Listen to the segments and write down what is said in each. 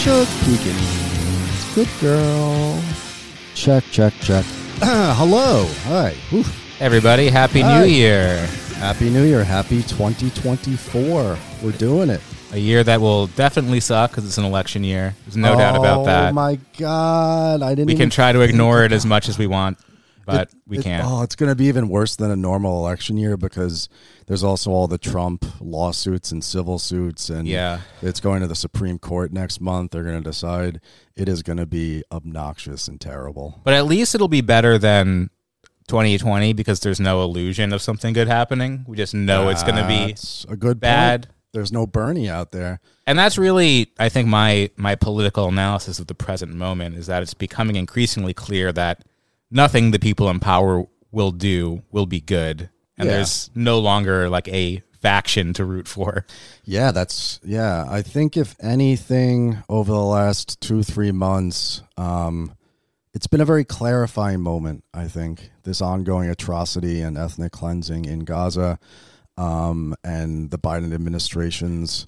Alicia Pekin. Good girl. Check, check, check. Hello. Hi. Oof. Everybody, Happy Hi. New Year. Happy New Year. Happy 2024. We're doing it. A year that will definitely suck because it's an election year. There's no doubt about oh that. Oh my God. I didn't we can try to ignore it as much as we want, but It- we it- can't. Oh, it's going to be even worse than a normal election year because there's also all the Trump lawsuits and civil suits, and Yeah. it's going to the Supreme Court next month. They're going to decide. It is going to be obnoxious and terrible. But at least it'll be better than 2020 because there's no illusion of something good happening. We just know it's going to be a good bad. Point. There's no Bernie out there. And that's really, I think, my my political analysis of the present moment is that it's becoming increasingly clear that nothing the people in power will do will be good, and Yeah. there's no longer like a faction to root for. Yeah, that's yeah. I think if anything over the last two three months, um, it's been a very clarifying moment. I think this ongoing atrocity and ethnic cleansing in Gaza, um, and the Biden administration's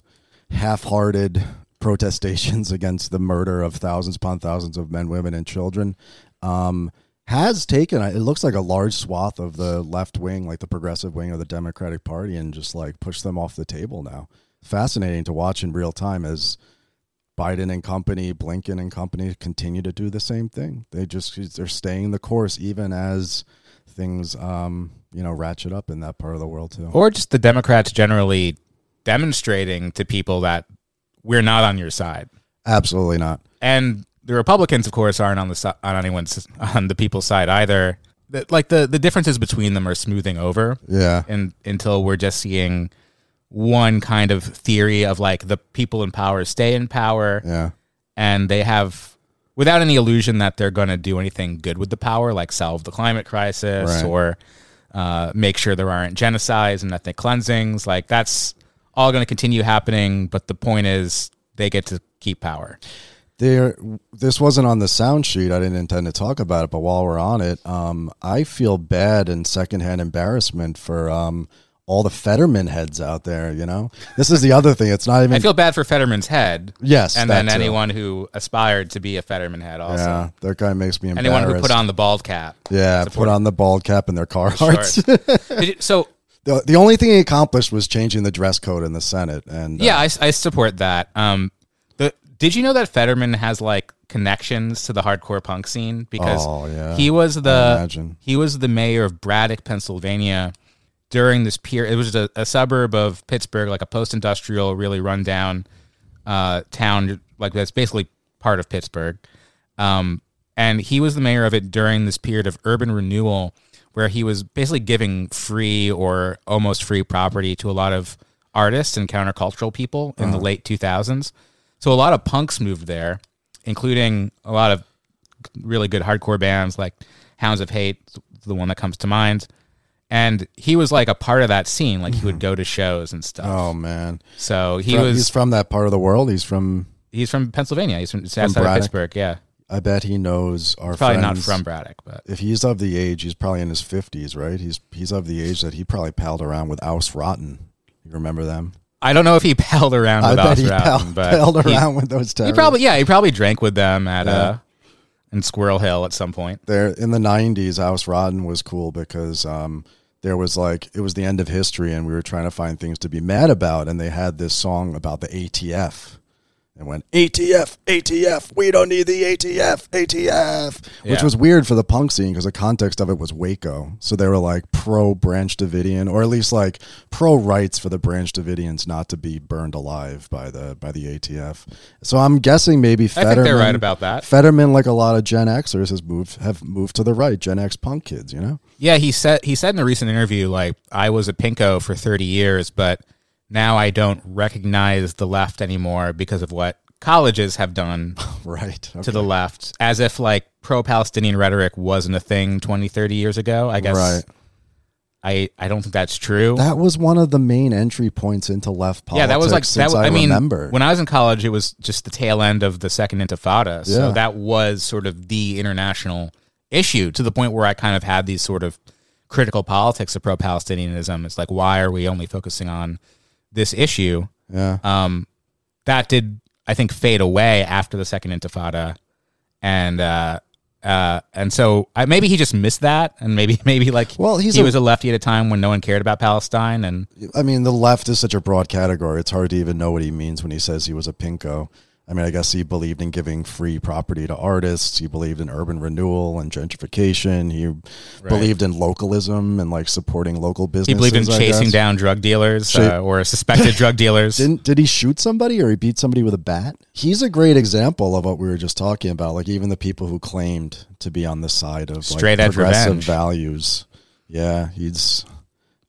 half-hearted protestations against the murder of thousands upon thousands of men, women, and children. Um, has taken it looks like a large swath of the left wing like the progressive wing of the democratic party and just like push them off the table now. Fascinating to watch in real time as biden and company blinken and company continue to do the same thing. They just they're staying the course even as things um you know ratchet up in that part of the world too. Or just the Democrats generally demonstrating to people that we're not on your side. absolutely not. And the Republicans, of course, aren't on the on anyone's on the people's side either. The- Like the the differences between them are smoothing over, yeah and until we're just seeing one kind of theory of like the people in power stay in power, yeah and they have without any illusion that they're going to do anything good with the power, like solve the climate crisis Right. or uh, make sure there aren't genocides and ethnic cleansings. Like that's all going to continue happening. But the point is, they get to keep power. There this wasn't on the sound sheet i didn't intend to talk about it but while we're on it um i feel bad and secondhand embarrassment for um all the fetterman heads out there you know this is the other thing it's not even I feel bad for Fetterman's head. Yes, and then anyone who aspired to be a Fetterman head also. yeah that guy makes me embarrassed Anyone who put on the bald cap. yeah put on the bald cap in their Carhartts so the, the only thing he accomplished was changing the dress code in the senate and uh, yeah, I, I support that. Um, did you know that Fetterman has like connections to the hardcore punk scene because Oh, yeah. he was the he was the mayor of Braddock, Pennsylvania during this period. It was a, a suburb of Pittsburgh, like a post-industrial, really rundown uh, town, like that's basically part of Pittsburgh. Um, and he was the mayor of it during this period of urban renewal, where he was basically giving free or almost free property to a lot of artists and countercultural people in the late 2000s. So a lot of punks moved there, including a lot of really good hardcore bands like Hounds of Hate, the one that comes to mind. And he was like a part of that scene. Like he would go to shows and stuff. oh man So he From- was he's from that part of the world he's from he's from Pennsylvania. He's from, it's outside of Braddock? Pittsburgh. Yeah, i bet he knows our probably not friends. from Braddock, but if he's of the age, he's probably in his fifties, right? He's he's of the age that he probably palled around with Aus Rotten. You remember them? I don't know if he palled around I with bet us he but palled he, around with those he terrorists. probably yeah he probably drank with them at uh in Squirrel Hill at some point. there in the '90s. Aus Rotten was cool because um, there was like it was the end of history, and we were trying to find things to be mad about, and they had this song about the ATF. And went ATF, ATF. We don't need the ATF, ATF, which Yeah. was weird for the punk scene because the context of it was Waco. So they were like pro Branch Davidian, or at least like pro rights for the Branch Davidians not to be burned alive by the by the ATF. So I'm guessing maybe I Fetterman. think they're right about that. Fetterman, like a lot of Gen Xers, has moved have moved to the right. Gen X punk kids, you know. Yeah, he said he said in a recent interview like I was a pinko for 30 years, but now I don't recognize the left anymore because of what colleges have done Right. to the left as if like pro-Palestinian rhetoric wasn't a thing 20 30 years ago. I guess Right. I I don't think that's true. That was one of the main entry points into left politics. yeah, that was like that. was- I, I mean, remember. when I was in college, it was just the tail end of the second Intifada. So Yeah. that was sort of the international issue to the point where I kind of had these sort of critical politics of pro-Palestinianism. It's like, why are we only focusing on this issue? yeah, Um, that did I think, fade away after the Second Intifada, and uh, uh, and so I, maybe he just missed that, and maybe maybe like Well, he a- was a lefty at a time when no one cared about Palestine, and I mean, the left is such a broad category. It's hard to even know what he means when he says he was a pinko. I mean, I guess he believed in giving free property to artists. He believed in urban renewal and gentrification. He believed in localism and like supporting local businesses. he believed in I chasing guess. down drug dealers Sha- uh, or suspected drug dealers. Didn't did he shoot somebody or he beat somebody with a bat? He's a great example of what we were just talking about. Like even the people who claimed to be on the side of Straight like, edge progressive revenge. values. Yeah, he's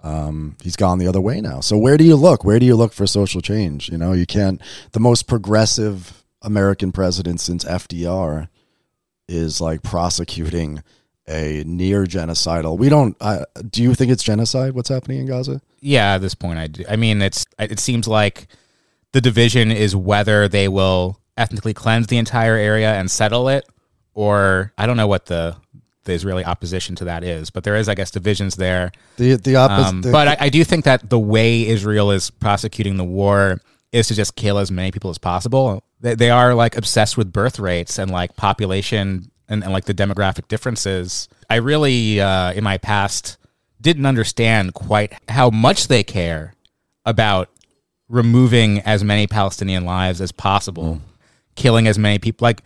um, he's gone the other way now. So where do you look? Where do you look for social change? You know, you can't. The most progressive American president since FDR is like prosecuting a near genocidal. We don't. I, do you think it's genocide? What's happening in Gaza? Yeah, at this point, I do. I mean, it's it seems like the division is whether they will ethnically cleanse the entire area and settle it, or I don't know what the the Israeli opposition to that is, but there is, I guess, divisions there. The the opposite. Um, but I, I do think that the way Israel is prosecuting the war is to just kill as many people as possible. They, they are like obsessed with birth rates and like population and, and like the demographic differences. I really, uh, in my past, didn't understand quite how much they care about removing as many Palestinian lives as possible, killing as many people, like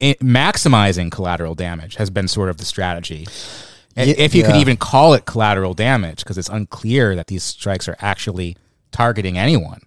maximizing collateral damage has been sort of the strategy. Ye- if you could even call it collateral damage, because it's unclear that these strikes are actually targeting anyone.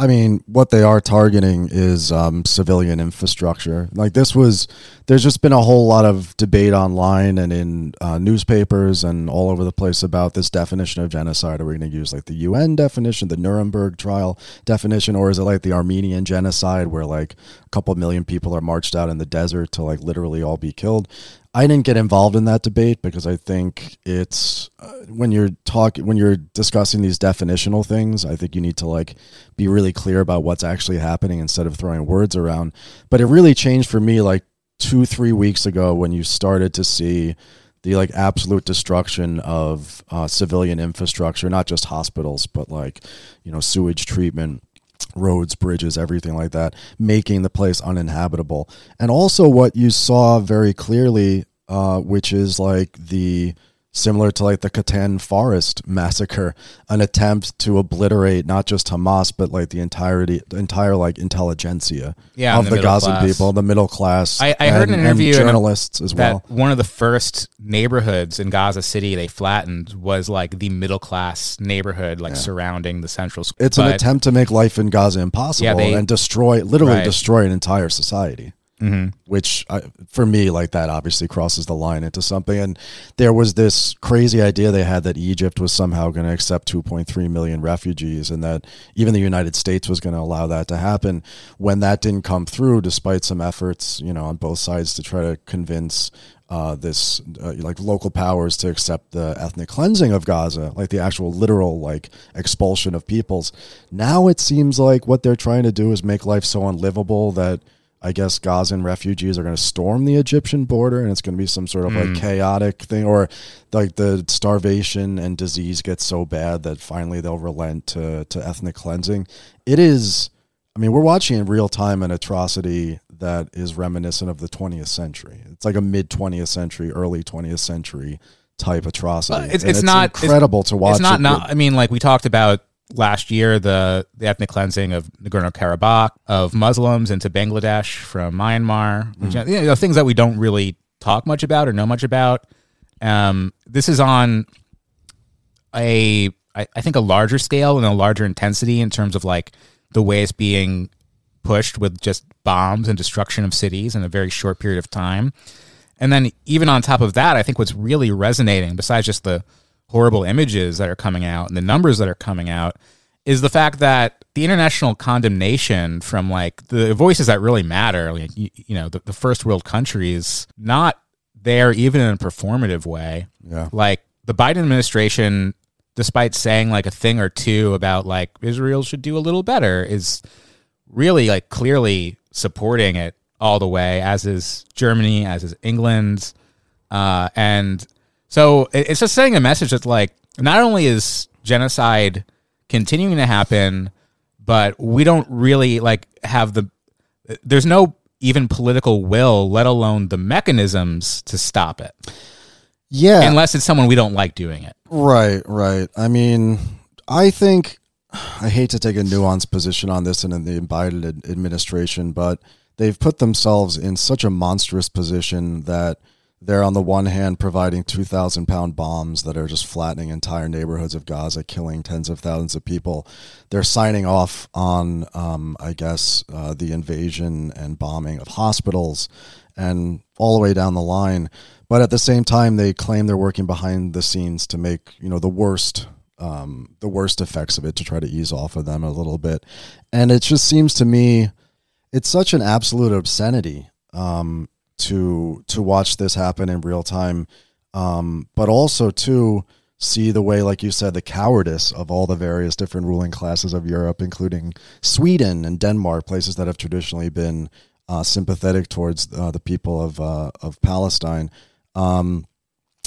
I mean, what they are targeting is um, civilian infrastructure. Like this was, there's just been a whole lot of debate online and in uh, newspapers and all over the place about this definition of genocide. Are we going to use like the UN definition, the Nuremberg trial definition, or is it like the Armenian genocide where like a couple million people are marched out in the desert to like literally all be killed? I didn't get involved in that debate because I think it's uh, when you're talking when you're discussing these definitional things, I think you need to like be really clear about what's actually happening instead of throwing words around. But it really changed for me like 2 3 weeks ago when you started to see the like absolute destruction of uh, civilian infrastructure, not just hospitals, but like, you know, sewage treatment, roads, bridges, everything like that, making the place uninhabitable. And also, what you saw very clearly, uh, which is like the similar to like the Katyn Forest massacre, an attempt to obliterate not just Hamas but like the entirety, the entire like intelligentsia Yeah, of the, the class. people, the middle class. I- I heard and- an interview and in a- journalists as well. One of the first neighborhoods in Gaza City they flattened was like the middle class neighborhood, like surrounding the central school. It's an attempt to make life in Gaza impossible Yeah, they- and destroy, literally Right. destroy an entire society. Mhm. Which, I, for me, like that obviously crosses the line into something. And there was this crazy idea they had that Egypt was somehow going to accept 2.3 million refugees and that even the United States was going to allow that to happen. When that didn't come through, despite some efforts, you know, on both sides to try to convince uh, this uh, like local powers to accept the ethnic cleansing of Gaza, like the actual literal like expulsion of peoples. Now it seems like what they're trying to do is make life so unlivable that I guess Gazan refugees are going to storm the Egyptian border, and it's going to be some sort of like hmm. chaotic thing, or like the starvation and disease gets so bad that finally they'll relent to to ethnic cleansing. It is. I mean, we're watching in real time an atrocity that is reminiscent of the 20th century. It's like a mid 20th century, early 20th century type atrocity. It's- And it's not- it's- to watch. It's not it not. I mean, like we talked about last year, the the ethnic cleansing of Nagorno Karabakh of Muslims into Bangladesh from Myanmar, which, Mm. you know, things that we don't really talk much about or know much about. Um, this is on a I, I think a larger scale and a larger intensity in terms of like the way it's being pushed with just bombs and destruction of cities in a very short period of time. And then even on top of that, I think what's really resonating, besides just the horrible images that are coming out and the numbers that are coming out, is the fact that the international condemnation from like the voices that really matter, like you, you know, the, the first world countries, not there even in a performative way. Yeah. Like the Biden administration, despite saying like a thing or two about like Israel should do a little better, is really like clearly supporting it all the way, as is Germany, as is England. Uh, and so it's just sending a message that like not only is genocide continuing to happen, but we don't really like have the there's no even political will, let alone the mechanisms to stop it, Yeah. unless it's someone we don't like doing it. Right, right. I mean, I think I hate to take a nuanced position on this and in the Biden administration, but they've put themselves in such a monstrous position that they're on the one hand providing 2,000 pound bombs that are just flattening entire neighborhoods of Gaza, killing tens of thousands of people. They're signing off on, um, I guess, uh, the invasion and bombing of hospitals and all the way down the line. But at the same time, they claim they're working behind the scenes to make you know the worst um, the worst effects of it to try to ease off of them a little bit. And it just seems to me it's such an absolute obscenity um, to to watch this happen in real time, um, but also to see the way, like you said, the cowardice of all the various different ruling classes of Europe, including Sweden and Denmark, places that have traditionally been uh, sympathetic towards uh, the people of uh, of Palestine. Um,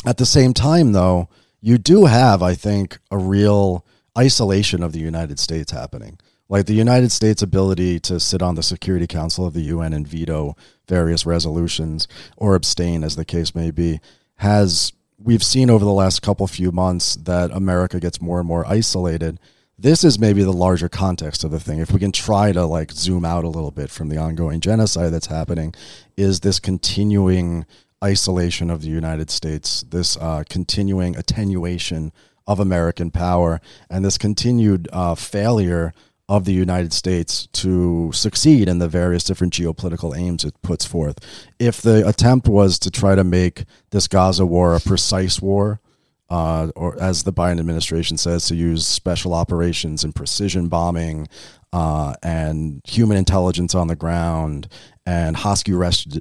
at the same time, though, you do have, I think, a real isolation of the United States happening. Like the United States' ability to sit on the Security Council of the UN and veto various resolutions or abstain, as the case may be, has we've seen over the last couple few months that America gets more and more isolated. This is maybe the larger context of the thing. If we can try to like zoom out a little bit from the ongoing genocide that's happening, is this continuing isolation of the United States, this uh, continuing attenuation of American power, and this continued uh, failure of the United States to succeed in the various different geopolitical aims it puts forth. If the attempt was to try to make this Gaza war a precise war, uh, or as the Biden administration says, to use special operations and precision bombing uh, and human intelligence on the ground and Hosky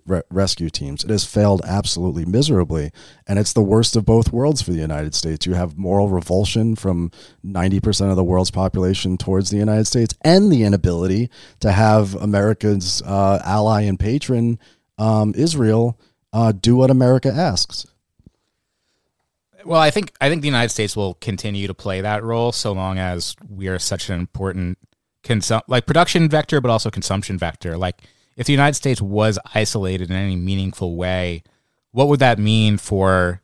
re- rescue teams. It has failed absolutely miserably, and it's the worst of both worlds for the United States. You have moral revulsion from 90% of the world's population towards the United States, and the inability to have America's uh, ally and patron, um, Israel, uh, do what America asks. Well, I think I think the United States will continue to play that role so long as we are such an important consum- like production vector, but also consumption vector. Like if the United States was isolated in any meaningful way, what would that mean for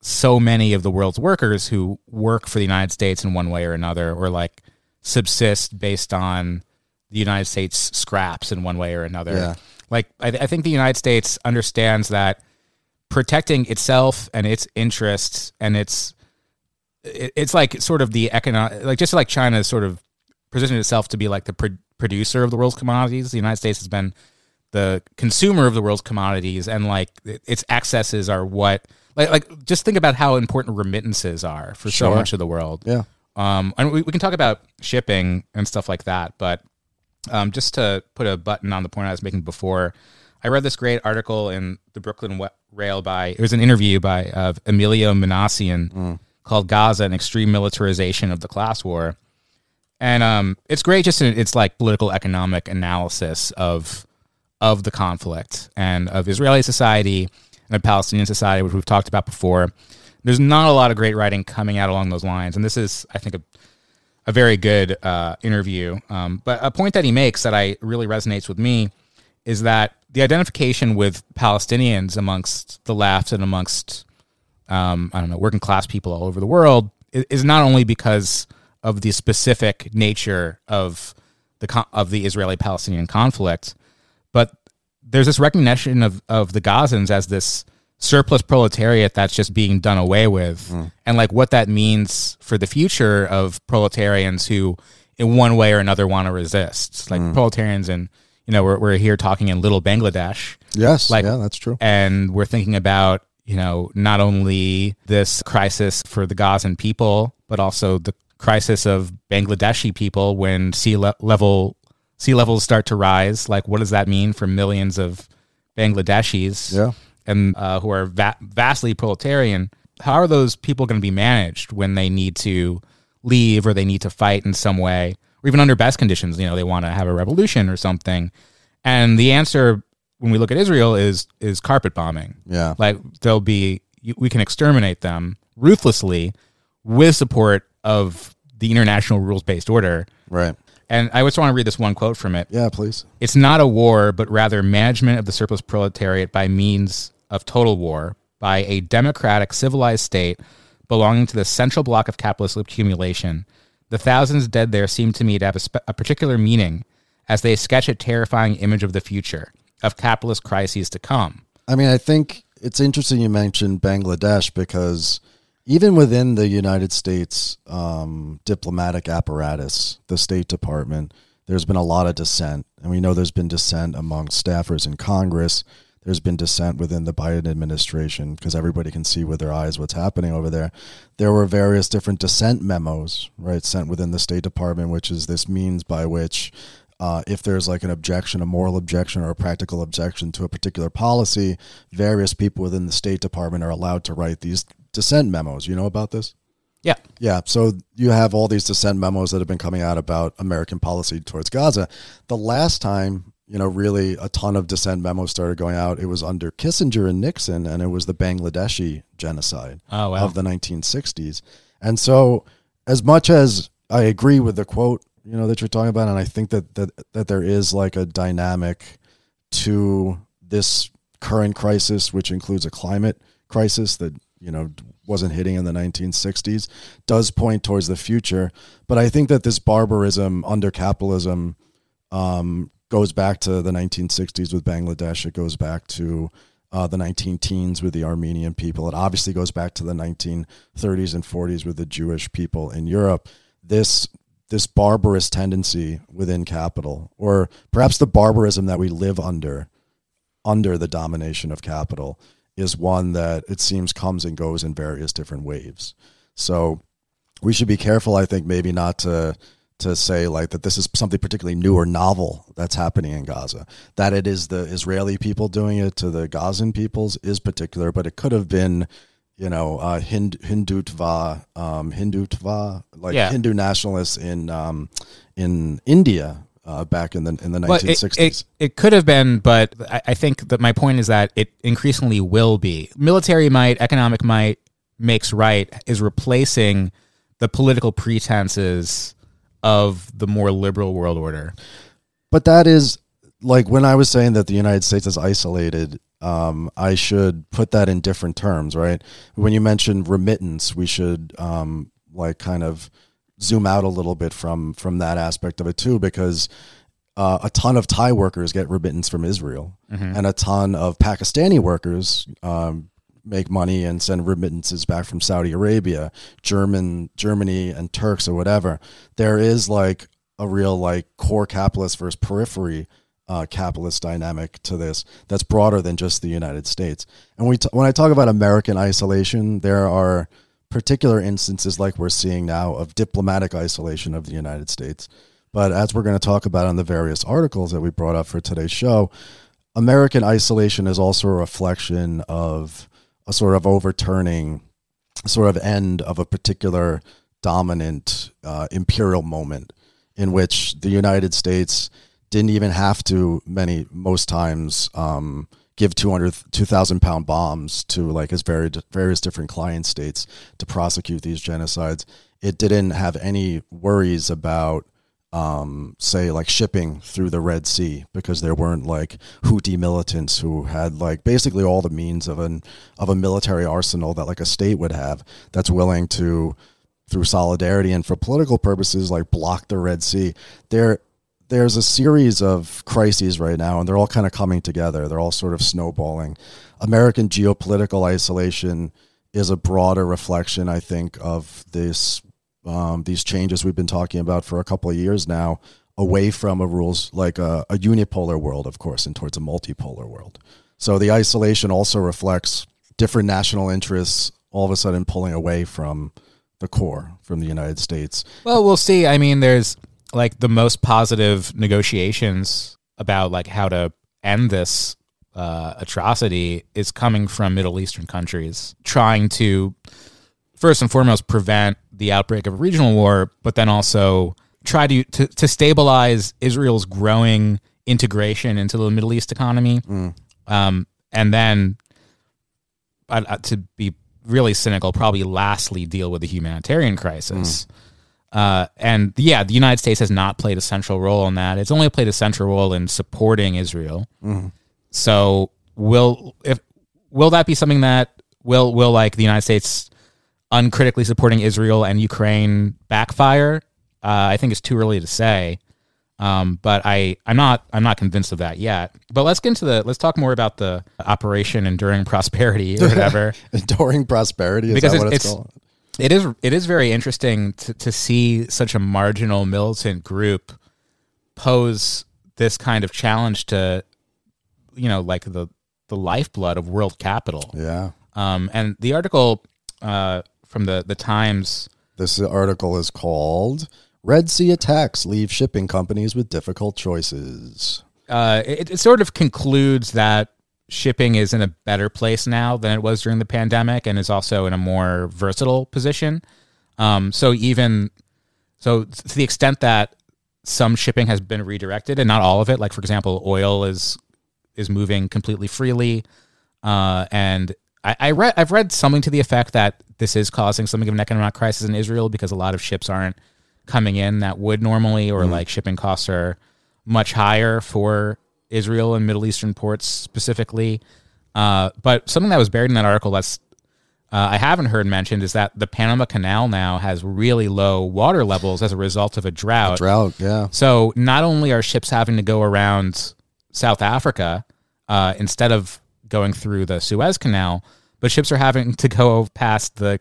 so many of the world's workers who work for the United States in one way or another, or like subsist based on the United States scraps in one way or another? Yeah. Like I, I think the United States understands that protecting itself and its interests and its it, it's like sort of the economic like just like China is sort of positioned itself to be like the pro- producer of the world's commodities. The United States has been the consumer of the world's commodities, and like it- its excesses are what like like just think about how important remittances are for so much of the world. Yeah. Um, and we, we can talk about shipping and stuff like that, but um, just to put a button on the point I was making before, I read this great article in the Brooklyn Rail by it was an interview by uh, Emilio Minassian called "Gaza: An Extreme Militarization of the Class War," and um, it's great. Just in its like political economic analysis of of the conflict and of Israeli society and of Palestinian society, which we've talked about before. There's not a lot of great writing coming out along those lines, and this is, I think, a a very good uh, interview. Um, but a point that he makes that I really resonates with me is that the identification with Palestinians amongst the left and amongst um, I don't know working class people all over the world i- is not only because of the specific nature of the of the Israeli Palestinian conflict, but there's this recognition of of the Gazans as this surplus proletariat that's just being done away with. Hmm. And like what that means for the future of proletarians who in one way or another want to resist. Like hmm. proletarians and you know we're, we're here talking in little bangladesh. Yes. Like- yeah, that's true. and we're thinking about you know not only this crisis for the Gazan people, but also the crisis of Bangladeshi people when sea le- level sea levels start to rise. Like, what does that mean for millions of Bangladeshis? Yeah. and uh, who are va- vastly proletarian. How are those people going to be managed when they need to leave or they need to fight in some way, or even under best conditions? You know, they want to have a revolution or something. And the answer, when we look at Israel, is is carpet bombing. Yeah. Like there'll be, we can exterminate them ruthlessly with support of the international rules based order. Right. And I just want to read this one quote from it. Yeah, please. It's not a war, but rather management of the surplus proletariat by means of total war by a democratic, civilized state belonging to the central block of capitalist accumulation. The thousands dead there seem to me to have a, spe- a particular meaning as they sketch a terrifying image of the future, of capitalist crises to come. I mean, I think it's interesting you mentioned Bangladesh because even within the United States um, diplomatic apparatus, the State Department, there's been a lot of dissent. And we know there's been dissent among staffers in Congress. There's been dissent within the Biden administration because everybody can see with their eyes what's happening over there. There were various different dissent memos, right, sent within the State Department, which is this means by which uh, if there's like an objection, a moral objection, or a practical objection to a particular policy, various people within the State Department are allowed to write these dissent memos. You know about this? Yeah. Yeah. So you have all these dissent memos that have been coming out about American policy towards Gaza. The last time, you know, really a ton of dissent memos started going out, it was under Kissinger and Nixon, and it was the Bangladeshi genocide Oh, wow. of the 1960s. And so, as much as I agree with the quote, you know, that you're talking about, and I think that that, that there is like a dynamic to this current crisis, which includes a climate crisis that you know wasn't hitting in the 1960s, does point towards the future. But I think that this barbarism under capitalism um, goes back to the 1960s with Bangladesh. It goes back to uh, the 19 teens with the Armenian people. It obviously goes back to the 1930s and 40s with the Jewish people in Europe. This this barbarous tendency within capital, or perhaps the barbarism that we live under, under the domination of capital, is one that it seems comes and goes in various different waves. So we should be careful, I think, maybe not to to say like that this is something particularly new or novel that's happening in Gaza. That it is the Israeli people doing it to the Gazan peoples is particular, but it could have been, you know, uh, Hind- Hindutva, um, Hindutva, like Yeah. Hindu nationalists in um, in India uh, back in the in the Well, it, 1960s. it, it could have been, but I, I think that my point is that it increasingly will be. Military might, economic might makes right is replacing the political pretenses of the more liberal world order. But that is like when I was saying that the United States is isolated, um, I should put that in different terms, right? When you mentioned remittance, we should um, like kind of zoom out a little bit from from that aspect of it too, because uh, a ton of Thai workers get remittance from Israel, and a ton of Pakistani workers um, make money and send remittances back from Saudi Arabia, German, Germany, and Turks or whatever. There is like a real like core capitalist versus periphery uh, capitalist dynamic to this that's broader than just the United States. And we t- when I talk about American isolation, there are particular instances like we're seeing now of diplomatic isolation of the United States. But as we're going to talk about in the various articles that we brought up for today's show, American isolation is also a reflection of a sort of overturning, sort of end of a particular dominant uh, imperial moment in which the United States didn't even have to many most times um, give 200 2000 pound bombs to like its very various different client states to prosecute these genocides it didn't have any worries about um, say like shipping through the Red Sea because there weren't like Houthi militants who had like basically all the means of an of a military arsenal that like a state would have that's willing to through solidarity and for political purposes like block the Red Sea. There there's a series of crises right now and they're all kind of coming together. They're all sort of snowballing. American geopolitical isolation is a broader reflection I think of this um, these changes we've been talking about for a couple of years now away from a rules like a, a unipolar world, of course, and towards a multipolar world. So the isolation also reflects different national interests all of a sudden pulling away from the core, from the United States. Well, we'll see. I mean, there's like the most positive negotiations about like how to end this uh, atrocity is coming from Middle Eastern countries trying to first and foremost prevent the outbreak of a regional war, but then also try to to, to stabilize Israel's growing integration into the Middle East economy, um, and then uh, uh, to be really cynical, probably lastly deal with the humanitarian crisis. Uh, and yeah, the United States has not played a central role in that. It's only played a central role in supporting Israel. So will if will that be something that will will like the United States uncritically supporting Israel and Ukraine backfire? Uh, I think it's too early to say. Um, but I I'm not I'm not convinced of that yet. But let's get into the let's talk more about the operation enduring prosperity or whatever. Enduring prosperity is Because that what it's- it's, it's- called? It is it is very interesting to, to see such a marginal militant group pose this kind of challenge to you know like the the lifeblood of world capital Yeah. um, and the article uh, from the the times This article is called Red Sea Attacks Leave Shipping Companies with Difficult Choices. uh, it, it sort of concludes that shipping is in a better place now than it was during the pandemic and is also in a more versatile position. Um, so even so, to the extent that some shipping has been redirected and not all of it, like for example, oil is is moving completely freely, uh, and I, I read I've read something to the effect that this is causing something of an economic crisis in Israel because a lot of ships aren't coming in that would normally, or like shipping costs are much higher for Israel and Middle Eastern ports specifically. Uh, but something that was buried in that article that's uh, I haven't heard mentioned is that the Panama Canal now has really low water levels as a result of a drought. Drought, yeah. So not only are ships having to go around South Africa uh, instead of going through the Suez Canal, but ships are having to go past the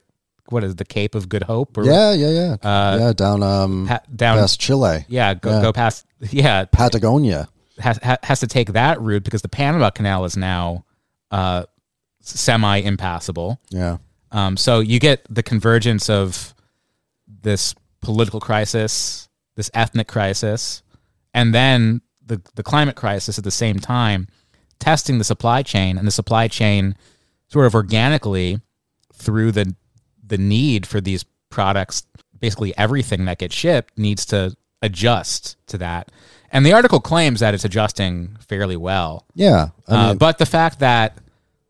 what is the Cape of Good Hope? Or, Yeah, yeah, yeah. Uh, yeah, down um pa- down. past Chile, yeah, go yeah. go past. Yeah, Patagonia. Has has to take that route because the Panama Canal is now uh, semi impassable. Yeah. Um, so you get the convergence of this political crisis, this ethnic crisis, and then the the climate crisis at the same time, testing the supply chain and the supply chain sort of organically through the the need for these products. Basically, everything that gets shipped needs to adjust to that. And the article claims that it's adjusting fairly well. Yeah. I Uh, mean, but the fact that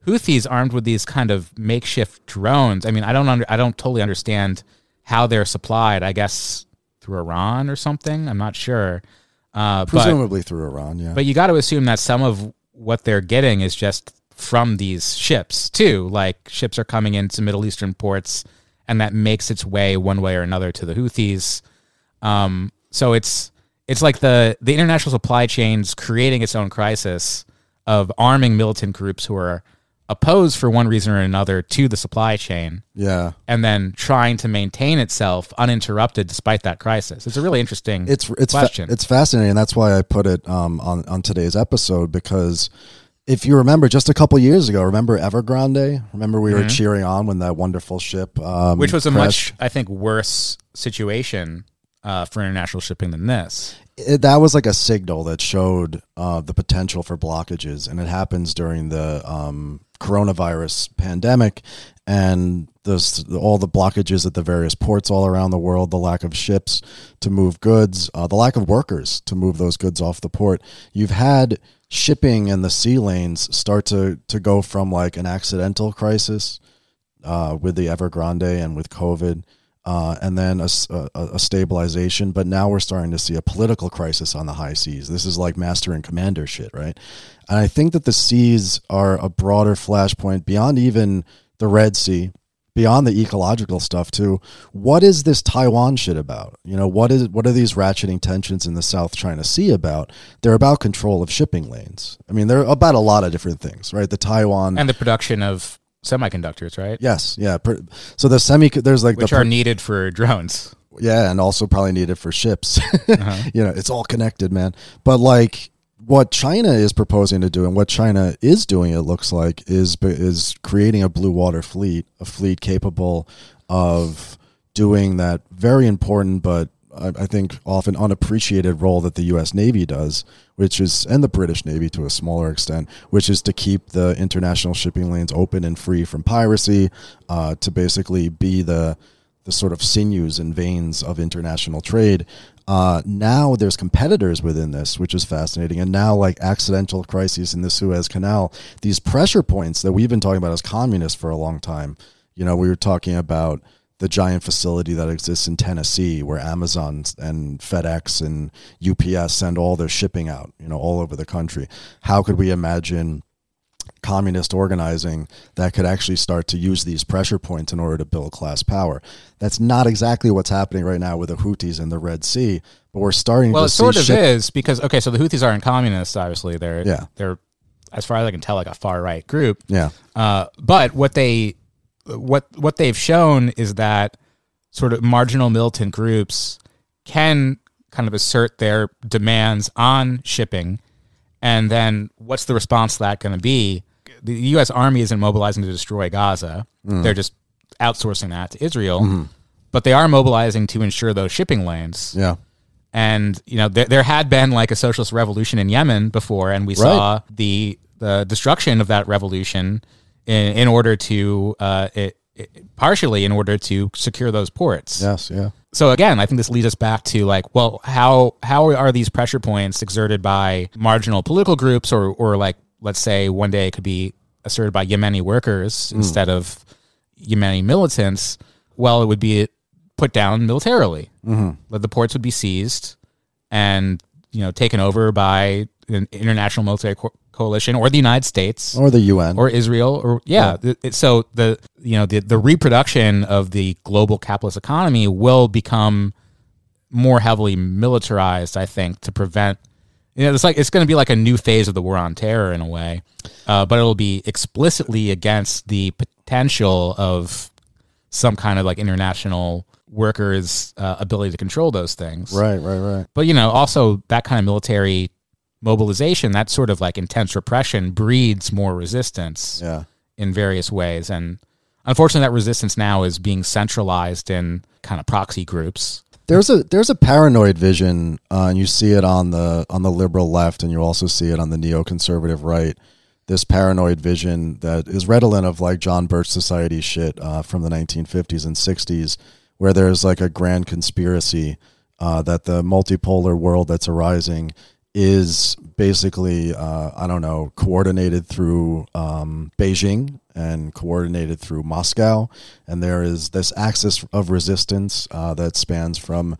Houthis armed with these kind of makeshift drones, I mean, I don't under, I don't totally understand how they're supplied. I guess through Iran or something. I'm not sure. Uh, but presumably through Iran, yeah. but you got to assume that some of what they're getting is just from these ships too. Like ships are coming into Middle Eastern ports, and that makes its way one way or another to the Houthis. Um, so it's it's like the the international supply chains creating its own crisis of arming militant groups who are opposed for one reason or another to the supply chain yeah. and then trying to maintain itself uninterrupted despite that crisis. It's a really interesting it's it's fa- question. it's fascinating. And that's why I put it um, on on today's episode because if you remember, just a couple years ago, remember Evergrande? Remember we were cheering on when that wonderful ship, um, Mm-hmm. which was a crashed? much, I think, worse situation uh, for international shipping than this. it, that was like a signal that showed uh, the potential for blockages, and it happens during the um, coronavirus pandemic and this all the blockages at the various ports all around the world, the lack of ships to move goods, uh, the lack of workers to move those goods off the port. You've had shipping and the sea lanes start to to go from like an accidental crisis uh, with the Evergrande and with COVID, uh, and then a stabilization. But now we're starting to see a political crisis on the high seas. This is like master and commander shit, right? And I think that the seas are a broader flashpoint beyond even the Red Sea, beyond the ecological stuff too. What is this Taiwan shit about? You know, what is what are these ratcheting tensions in the South China Sea about? They're about control of shipping lanes. I mean, they're about a lot of different things, right? The Taiwan And the production of semiconductors, right? Yes, yeah. Per, so the semi there's like Which the are needed for drones. yeah, and also probably needed for ships. Uh-huh. you know, it's all connected, man. But like what China is proposing to do and what China is doing, it looks like, is is creating a blue water fleet, a fleet capable of doing that very important but I I think often unappreciated role that the U.S. Navy does, which is, and the British Navy to a smaller extent, which is to keep the international shipping lanes open and free from piracy, uh, to basically be the the sort of sinews and veins of international trade. Uh, now there's competitors within this, which is fascinating. And now, like accidental crises in the Suez Canal, these pressure points that we've been talking about as communists for a long time. You know, we were talking about the giant facility that exists in Tennessee, where Amazon and FedEx and UPS send all their shipping out, you know, all over the country. How could we imagine communist organizing that could actually start to use these pressure points in order to build class power? That's not exactly what's happening right now with the Houthis in the Red Sea, but we're starting. Well, to it sort of ship- is because okay, so the Houthis aren't communists. Obviously, they're Yeah. they're as far as I can tell, like a far right group. Yeah, Uh, but what they what what they've shown is that sort of marginal militant groups can kind of assert their demands on shipping, and then what's the response to that going to be? The U.S. Army isn't mobilizing to destroy Gaza; mm. they're just outsourcing that to Israel. Mm-hmm. But they are mobilizing to ensure those shipping lanes. yeah. And you know, there, there had been like a socialist revolution in Yemen before, and we saw the the destruction of that revolution in, in order to uh, it, it, partially in order to secure those ports. Yes, yeah. So again, I think this leads us back to like, well, how how are these pressure points exerted by marginal political groups, or or like, let's say one day it could be asserted by Yemeni workers instead of Yemeni militants? Well, it would be put down militarily. Mm-hmm. The ports would be seized and you know taken over by an international military co- coalition or the United States Or the UN. or Israel or yeah, it- so the you know the the reproduction of the global capitalist economy will become more heavily militarized I think to prevent you know it's like it's going to be like a new phase of the war on terror in a way uh, but it'll be explicitly against the potential of some kind of like international workers uh, ability to control those things right, right, right. but you know, also that kind of military mobilization, that sort of like intense repression breeds more resistance Yeah. in various ways. And unfortunately that resistance now is being centralized in kind of proxy groups. There's a there's a paranoid vision, uh, and you see it on the on the liberal left, and you also see it on the neoconservative right. This paranoid vision that is redolent of like John Birch Society shit uh, from the 1950s and 60s, where there's like a grand conspiracy uh, that the multipolar world that's arising is basically uh, I don't know coordinated through um, Beijing and coordinated through Moscow, and there is this axis of resistance uh, that spans from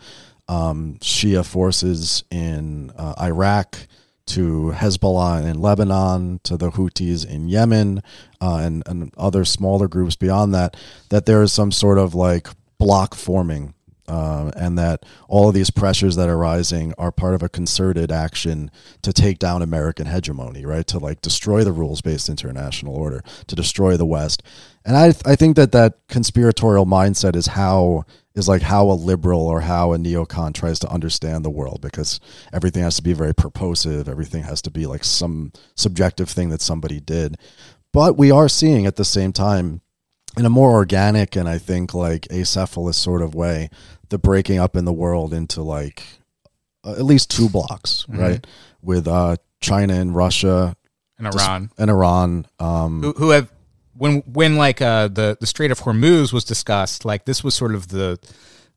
um, Shia forces in uh, Iraq to Hezbollah in Lebanon to the Houthis in Yemen uh, and and other smaller groups beyond that. That there is some sort of like block forming uh, and that all of these pressures that are rising are part of a concerted action to take down American hegemony, right? To like destroy the rules based international order, to destroy the West. And I, I think that that conspiratorial mindset is how is like how a liberal or how a neocon tries to understand the world because everything has to be very purposive, everything has to be like some subjective thing that somebody did. But we are seeing at the same time in a more organic and I think like acephalous sort of way, the breaking up in the world into like uh, at least two blocks, right? With uh, China and Russia And Iran, and Iran. Um, who, who have when when like uh, the the Strait of Hormuz was discussed, like this was sort of the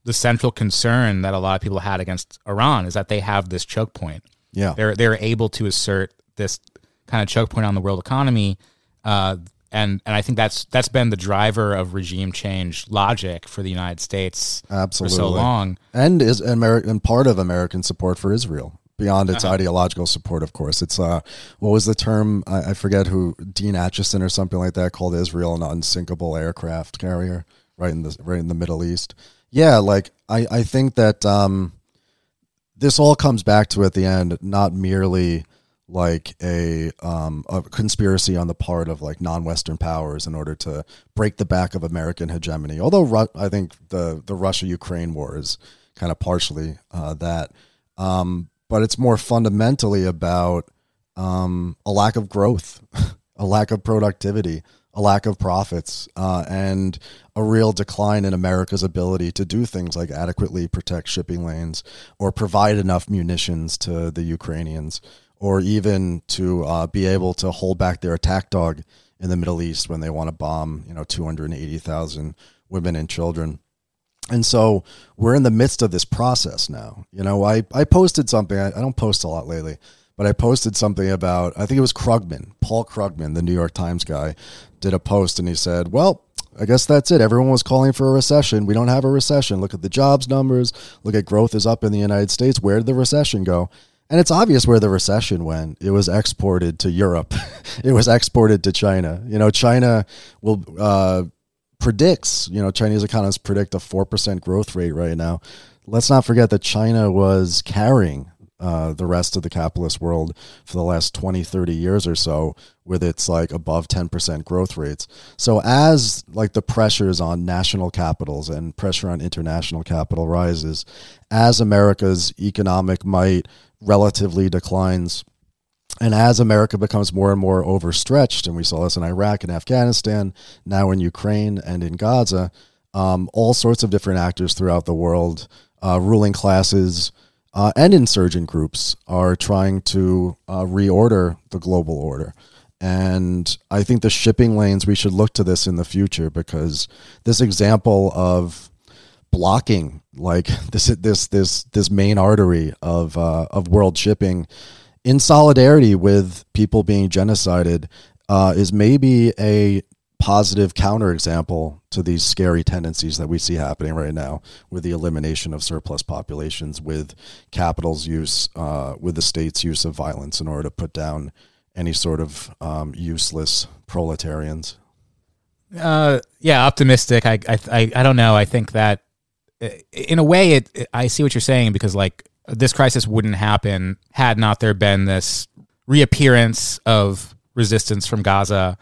the central concern that a lot of people had against Iran is that they have this choke point. yeah, they're they're able to assert this kind of choke point on the world economy, uh, and and I think that's that's been the driver of regime change logic for the United States absolutely. for so long. and is American part of American support for Israel beyond Uh-huh. its ideological support. Of course, it's uh, what was the term? I, I forget who Dean Acheson or something like that called Israel an unsinkable aircraft carrier, right in the right in the Middle East. Yeah, like I I think that um, this all comes back to at the end not merely like a um, a conspiracy on the part of like non-Western powers in order to break the back of American hegemony. Although Ru- I think the the Russia Ukraine war is kind of partially uh, that, um, but it's more fundamentally about um, a lack of growth, a lack of productivity, a lack of profits, uh, and a real decline in America's ability to do things like adequately protect shipping lanes or provide enough munitions to the Ukrainians, or even to uh, be able to hold back their attack dog in the Middle East when they want to bomb, you know, 280,000 women and children. And so we're in the midst of this process now. You know, I, I posted something, I, I don't post a lot lately, but I posted something about, I think it was Krugman, Paul Krugman, the New York Times guy, did a post and he said, well, I guess that's it. Everyone was calling for a recession. We don't have a recession. Look at the jobs numbers. Look at growth is up in the United States. Where did the recession go? And it's obvious where the recession went. It was exported to Europe. it was exported to China. You know, China will uh, predicts. You know, Chinese economists predict a four percent growth rate right now. Let's not forget that China was carrying uh, the rest of the capitalist world for the last 20 30 years or so with its like above 10% growth rates so as like the pressures on national capitals and pressure on international capital rises as america's economic might relatively declines and as America becomes more and more overstretched, and we saw this in Iraq and Afghanistan, now in Ukraine and in Gaza, um, all sorts of different actors throughout the world, uh, ruling classes, uh, and insurgent groups are trying to uh, reorder the global order. And I think the shipping lanes, we should look to this in the future because this example of blocking like this this this this main artery of uh, of world shipping in solidarity with people being genocided uh, is maybe a positive counterexample to these scary tendencies that we see happening right now with the elimination of surplus populations, with capital's use, uh, with the state's use of violence in order to put down any sort of um, useless proletarians. Uh, yeah, optimistic. I, I, I don't know. I think that in a way, it, it, I see what you're saying because like this crisis wouldn't happen had not there been this reappearance of resistance from Gaza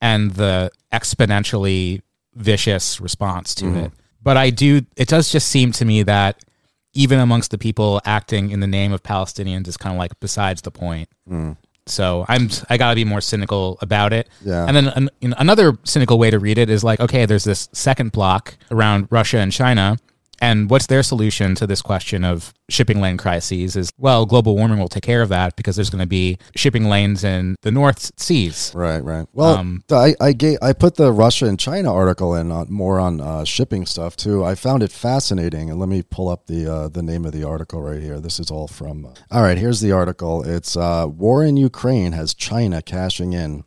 and the exponentially vicious response to mm-hmm. it. But I do, it does just seem to me that even amongst the people acting in the name of Palestinians is kind of like besides the point. Mm. So I'm I gotta be more cynical about it. Yeah. And then an, another cynical way to read it is like, okay, there's this second block around Russia and China, and what's their solution to this question of shipping lane crises? Is well, global warming will take care of that because there's going to be shipping lanes in the North Seas. Right, right. Well, um, I I, gave, I put the Russia and China article in on, more on uh, shipping stuff too. I found it fascinating, and let me pull up the uh, the name of the article right here. This is all from. Uh, all right, here's the article. It's uh, War in Ukraine has China cashing in.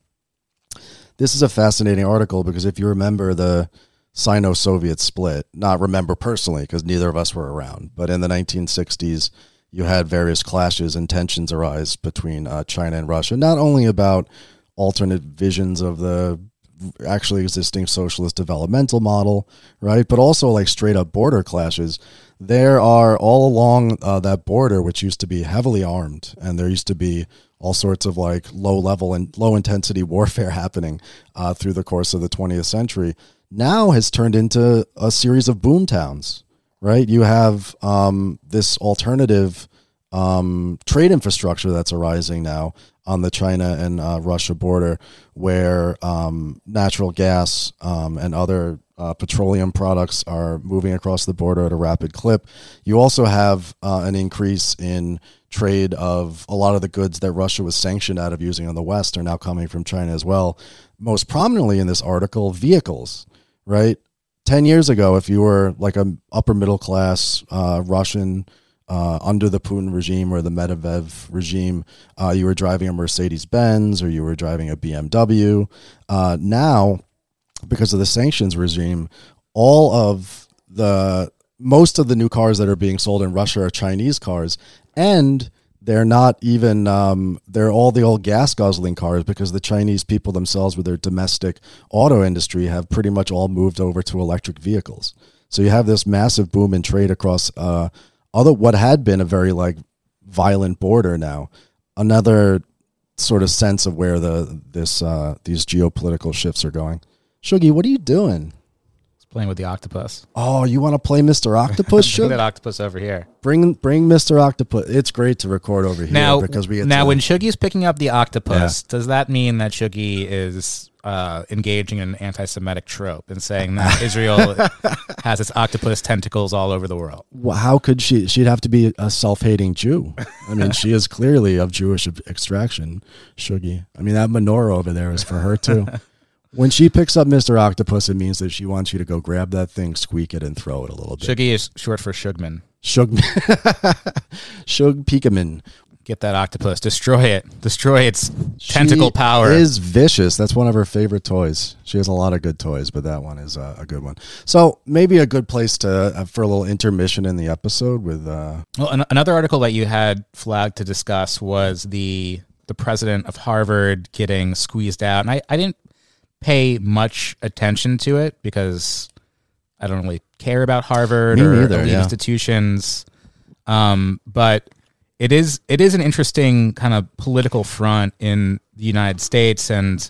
This is a fascinating article because if you remember the Sino Soviet split. Not remember personally because neither of us were around, but in the 1960s, you had various clashes and tensions arise between uh, China and Russia, not only about alternate visions of the actually existing socialist developmental model, right? But also like straight up border clashes. There are all along uh, that border, which used to be heavily armed, and there used to be all sorts of like low level and low intensity warfare happening uh, through the course of the 20th century now has turned into a series of boom towns, right? You have um, this alternative um, trade infrastructure that's arising now on the China and uh, Russia border, where um, natural gas um, and other uh, petroleum products are moving across the border at a rapid clip. You also have uh, an increase in trade of a lot of the goods that Russia was sanctioned out of using on the West are now coming from China as well. Most prominently in this article, vehicles right? 10 years ago, if you were like a upper middle class uh, Russian uh, under the Putin regime or the Medvedev regime, uh, you were driving a Mercedes Benz or you were driving a BMW. Uh, now, because of the sanctions regime, all of the most of the new cars that are being sold in Russia are Chinese cars, and they're not even um, they're all the old gas guzzling cars because the Chinese people themselves with their domestic auto industry have pretty much all moved over to electric vehicles. So you have this massive boom in trade across uh, other what had been a very like violent border now. Another sort of sense of where the this uh, these geopolitical shifts are going. Shuggy, what are you doing? Playing with the octopus. Oh, you want to play Mr. Octopus? bring that octopus over here. Bring bring Mr. Octopus. It's great to record over here now, because we now to, when Shuggy's picking up the octopus, yeah. does that mean that Shuggy is uh, engaging in an anti-Semitic trope and saying that Israel has its octopus tentacles all over the world? Well, how could she? She'd have to be a self-hating Jew. I mean, she is clearly of Jewish extraction. Shuggy. I mean, that menorah over there is for her too. When she picks up Mr. Octopus, it means that she wants you to go grab that thing, squeak it, and throw it a little bit. Shuggy is short for Shugman. Shug, Shug Peakaman. Get that octopus. Destroy it. Destroy its tentacle She power. is vicious. That's one of her favorite toys. She has a lot of good toys, but that one is uh, a good one. So maybe a good place to uh, for a little intermission in the episode with. Uh, Well, an- another article that you had flagged to discuss was the the president of Harvard getting squeezed out, and I, I didn't pay much attention to it because I don't really care about Harvard Me or neither, elite yeah. institutions. Um, but it is it is an interesting kind of political front in the United States, and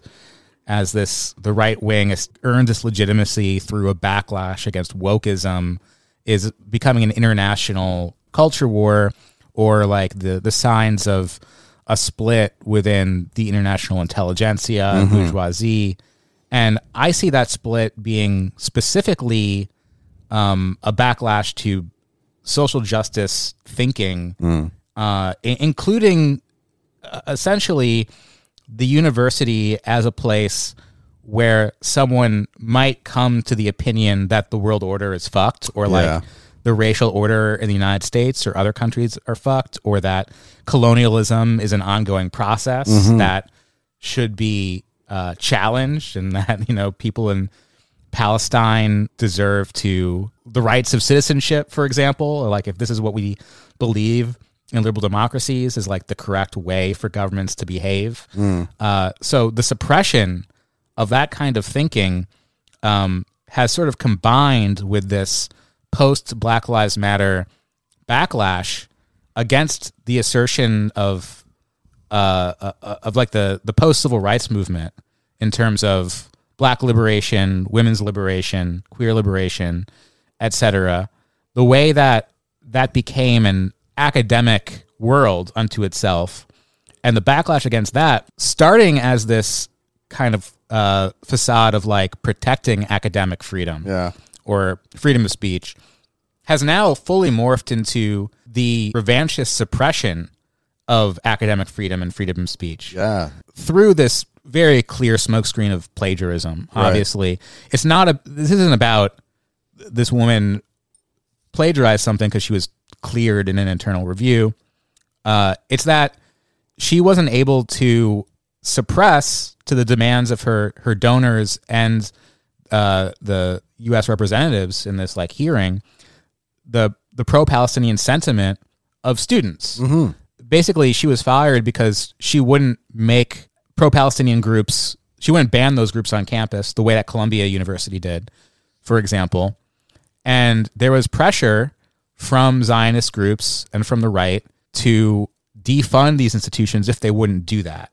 as this the right wing has earned its legitimacy through a backlash against wokeism, is becoming an international culture war, or like the the signs of a split within the international intelligentsia and bourgeoisie. And I see that split being specifically um, a backlash to social justice thinking, uh, i- including uh, essentially the university as a place where someone might come to the opinion that the world order is fucked or Yeah. like the racial order in the United States or other countries are fucked or that colonialism is an ongoing process that should be uh, challenged and that you know people in Palestine deserve to the rights of citizenship, for example, or like if this is what we believe in liberal democracies is like the correct way for governments to behave. Uh, so the suppression of that kind of thinking um, has sort of combined with this post Black Lives Matter backlash against the assertion of uh, uh, uh, of like the the post civil rights movement in terms of black liberation, women's liberation, queer liberation, etc. The way that that became an academic world unto itself, and the backlash against that, starting as this kind of uh, facade of like protecting academic freedom yeah. or freedom of speech, has now fully morphed into the revanchist suppression of academic freedom and freedom of speech Yeah. through this very clear smokescreen of plagiarism. Right. Obviously, it's not a. This isn't about this woman plagiarized something because she was cleared in an internal review. Uh, it's that she wasn't able to suppress to the demands of her her donors and uh, the U.S. representatives in this like hearing the the pro Palestinian sentiment of students. Basically, she was fired because she wouldn't make pro Palestinian groups. She wouldn't ban those groups on campus the way that Columbia University did, for example. And there was pressure from Zionist groups and from the right to defund these institutions if they wouldn't do that.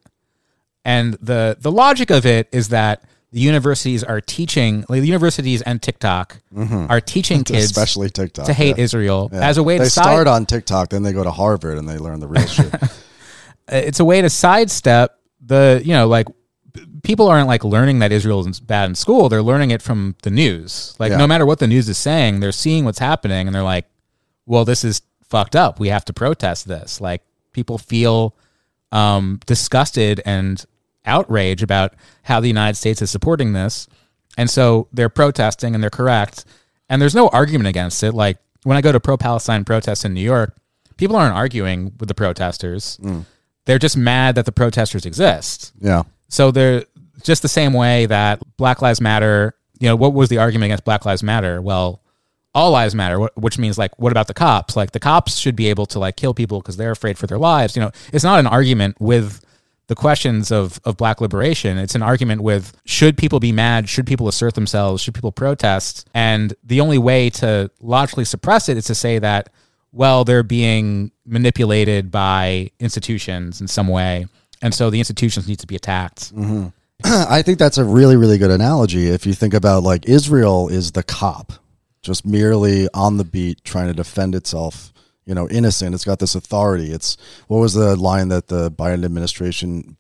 And the the logic of it is that the universities are teaching, like the universities and TikTok are teaching kids Especially TikTok. to hate yeah. Israel Yeah. as a way they to start side, on TikTok, then they go to Harvard and they learn the real shit. it's a way to sidestep the you know like people aren't like learning that Israel is bad in school. They're learning it from the news. Like Yeah. no matter what the news is saying, they're seeing what's happening and they're like, well, this is fucked up. We have to protest this. Like people feel um, disgusted and outrage about how the United States is supporting this. And so they're protesting and they're correct. And there's no argument against it. Like when I go to pro Palestine protests in New York, people aren't arguing with the protesters. Mm. They're just mad that the protesters exist. yeah. So they're just the same way that Black Lives Matter, you know, what was the argument against Black Lives Matter? Well, all lives matter, which means like, what about the cops? Like the cops should be able to like kill people because they're afraid for their lives. You know, it's not an argument with the questions of, of black liberation. It's an argument with should people be mad? Should people assert themselves? Should people protest? And the only way to logically suppress it is to say that, well, they're being manipulated by institutions in some way. And so the institutions need to be attacked. Mm-hmm. I think that's a really, really good analogy. If you think about like Israel is the cop, just merely on the beat trying to defend itself, you know, innocent. It's got this authority. It's what was the line that the Biden administration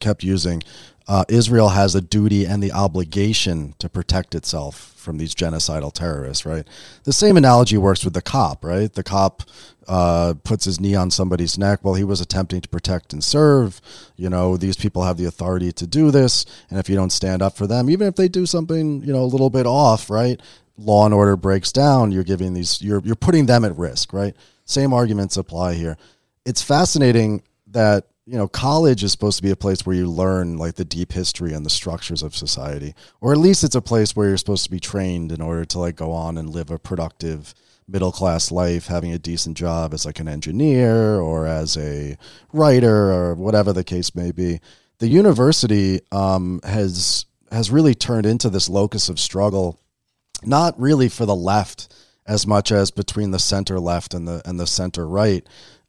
kept using? Uh, Israel has a duty and the obligation to protect itself from these genocidal terrorists, right? The same analogy works with the cop, right? The cop uh, puts his knee on somebody's neck while he was attempting to protect and serve. You know, these people have the authority to do this, and if you don't stand up for them, even if they do something, you know, a little bit off, right? Law and order breaks down. You're giving these, you're you're putting them at risk, right? Same arguments apply here. it's fascinating that you know college is supposed to be a place where you learn like the deep history and the structures of society or at least it's a place where you're supposed to be trained in order to like go on and live a productive middle class life having a decent job as like an engineer or as a writer or whatever the case may be the university um, has has really turned into this locus of struggle not really for the left as much as between the center left and the and the center right.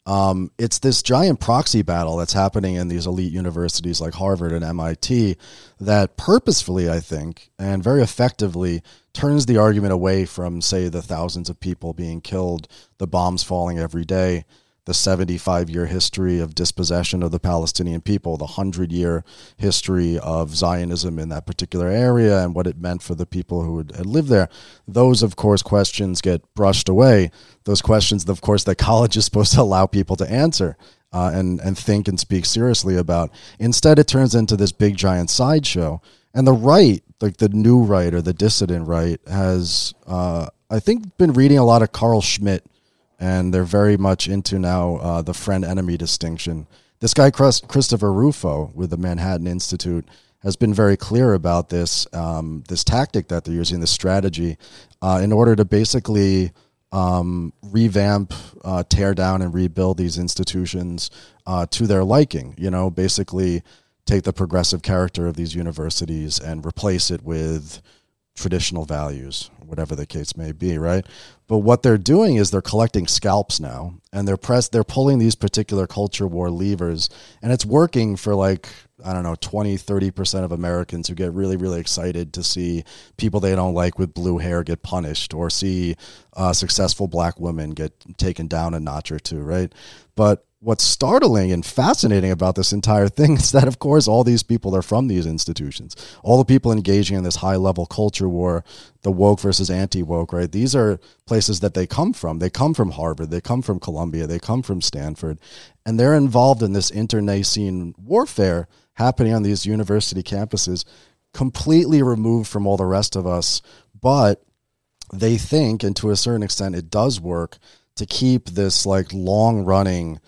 Um, it's this giant proxy battle that's happening in these elite universities like Harvard and MIT that purposefully, I think, and very effectively turns the argument away from, say, the thousands of people being killed, the bombs falling every day, the 75 year history of dispossession of the Palestinian people, the 100 year history of Zionism in that particular area and what it meant for the people who had, lived there. Those, of course, questions get brushed away. Those questions, of course, that college is supposed to allow people to answer. Uh, and and think and speak seriously about. Instead, it turns into this big giant sideshow. And the right, like the new right or the dissident right, has uh, I think been reading a lot of Carl Schmitt and they're very much into now uh, the friend enemy distinction. This guy, Christopher Rufo, with the Manhattan Institute, has been very clear about this um, this tactic that they're using, this strategy, uh, in order to basically um, revamp, uh, tear down, and rebuild these institutions uh, to their liking. You know, basically take the progressive character of these universities and replace it with traditional values, whatever the case may be, right? But what they're doing is they're collecting scalps now, and they're press they're pulling these particular culture war levers, and it's working for like I don't know 20, 30 percent of Americans who get really really excited to see people they don't like with blue hair get punished, or see uh, successful black women get taken down a notch or two, right? But what's startling and fascinating about this entire thing is that, of course, all these people are from these institutions. All the people engaging in this high level culture war, the woke versus anti woke, right? These are places that they come from. They come from Harvard, they come from Columbia, they come from Stanford, and they're involved in this internecine warfare happening on these university campuses, completely removed from all the rest of us. But they think, and to a certain extent, it does work to keep this like long running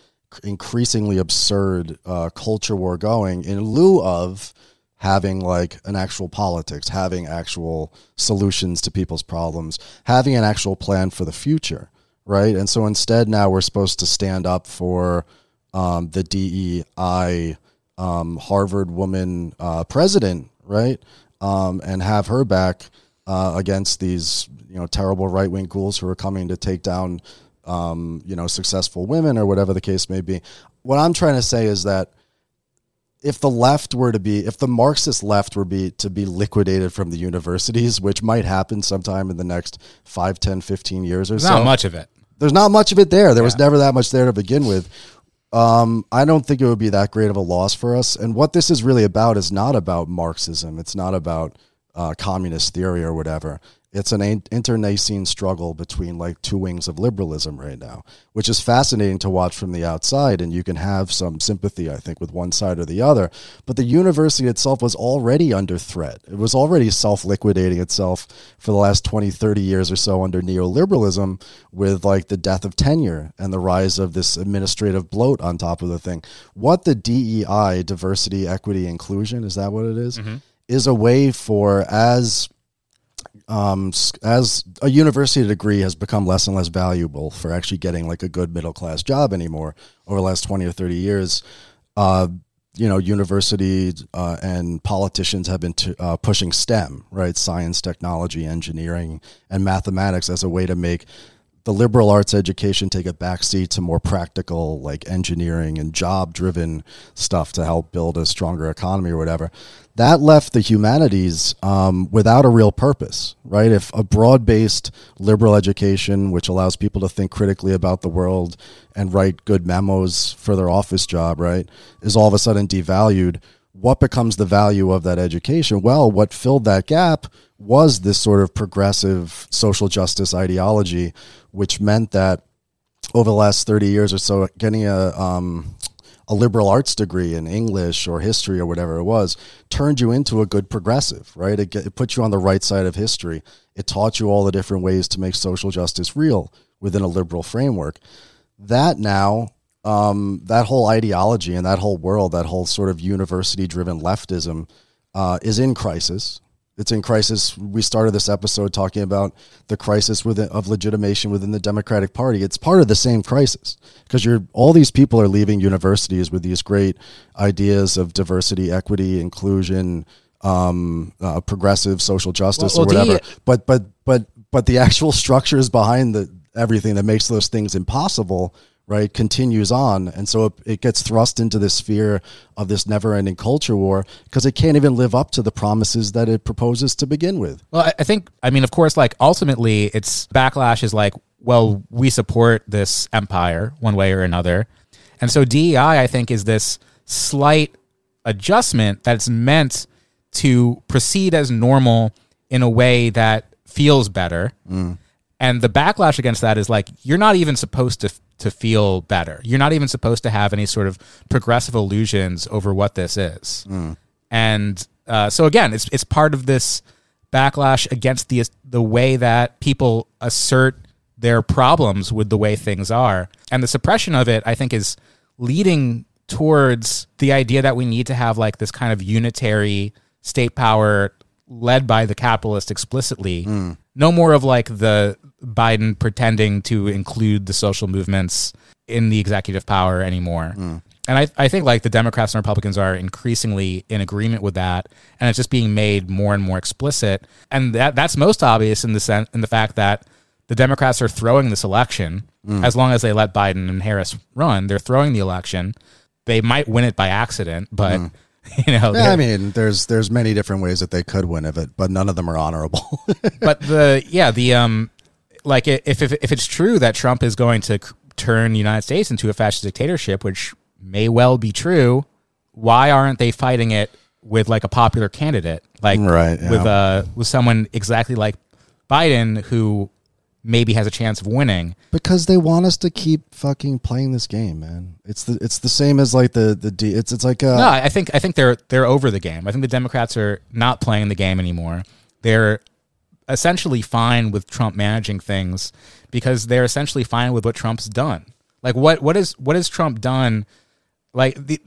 increasingly absurd uh, culture war going in lieu of having like an actual politics, having actual solutions to people's problems, having an actual plan for the future, right? And so instead, now we're supposed to stand up for um, the DEI um, Harvard woman uh, president, right? Um, and have her back uh, against these you know terrible right wing ghouls who are coming to take down um, you know, successful women or whatever the case may be. What I'm trying to say is that if the left were to be, if the Marxist left were be to be liquidated from the universities, which might happen sometime in the next 5, 10, 15 years or There's so. Not much of it. There's not much of it there. There Yeah. was never that much there to begin with. Um, I don't think it would be that great of a loss for us. And what this is really about is not about Marxism. It's not about uh, communist theory or whatever it's an internecine struggle between like two wings of liberalism right now, which is fascinating to watch from the outside. And you can have some sympathy, I think, with one side or the other. But the university itself was already under threat. It was already self liquidating itself for the last 20, 30 years or so under neoliberalism with like the death of tenure and the rise of this administrative bloat on top of the thing. What the DEI, diversity, equity, inclusion, is that what it is? Mm-hmm. Is a way for, as um, as a university degree has become less and less valuable for actually getting like a good middle class job anymore over the last 20 or 30 years, uh, you know, universities uh, and politicians have been t- uh, pushing STEM, right? Science, technology, engineering, and mathematics as a way to make the liberal arts education take a backseat to more practical, like engineering and job driven stuff to help build a stronger economy or whatever. That left the humanities um, without a real purpose, right? If a broad based liberal education, which allows people to think critically about the world and write good memos for their office job, right, is all of a sudden devalued, what becomes the value of that education? Well, what filled that gap was this sort of progressive social justice ideology, which meant that over the last 30 years or so, getting a, um, a liberal arts degree in English or history or whatever it was turned you into a good progressive, right? It, it put you on the right side of history. It taught you all the different ways to make social justice real within a liberal framework. That now um, that whole ideology and that whole world, that whole sort of university driven leftism, uh, is in crisis. It's in crisis. We started this episode talking about the crisis within, of legitimation within the Democratic Party. It's part of the same crisis because you're all these people are leaving universities with these great ideas of diversity, equity, inclusion, um, uh, progressive social justice, Well- or well, whatever. the- but but but but the actual structures behind the everything that makes those things impossible right continues on and so it, it gets thrust into this sphere of this never-ending culture war because it can't even live up to the promises that it proposes to begin with Well, I- I think, I mean, of course, like ultimately, it's backlash is like, well, we support this empire one way or another. And so DEI, I think, is this slight adjustment that's meant to proceed as normal in a way that feels better. Mm. And the backlash against that is like, you're not even supposed to. To feel better, you're not even supposed to have any sort of progressive illusions over what this is and uh, so again, it's it's part of this backlash against the the way that people assert their problems with the way things are, and the suppression of it, I think, is leading towards the idea that we need to have like this kind of unitary state power led by the capitalist explicitly. No more of like the Biden pretending to include the social movements in the executive power anymore. Mm. And I, I think like the Democrats and Republicans are increasingly in agreement with that, and it's just being made more and more explicit. And that that's most obvious in the sen- in the fact that the Democrats are throwing this election mm. as long as they let Biden and Harris run. They're throwing the election. They might win it by accident, but mm. you know, yeah i mean there's there's many different ways that they could win of it but none of them are honorable but the yeah the um like if if if it's true that Trump is going to turn the United States into a fascist dictatorship, which may well be true, why aren't they fighting it with like a popular candidate, like Right, yeah. with uh with someone exactly like Biden who maybe has a chance of winning? because they want us to keep fucking playing this game man it's the it's the same as like the the D, it's it's like uh No, I I think I think they're they're over the game. I think the Democrats are not playing the game anymore. They're essentially fine with Trump managing things because they're essentially fine with what Trump's done. Like what what is what has Trump done? Like the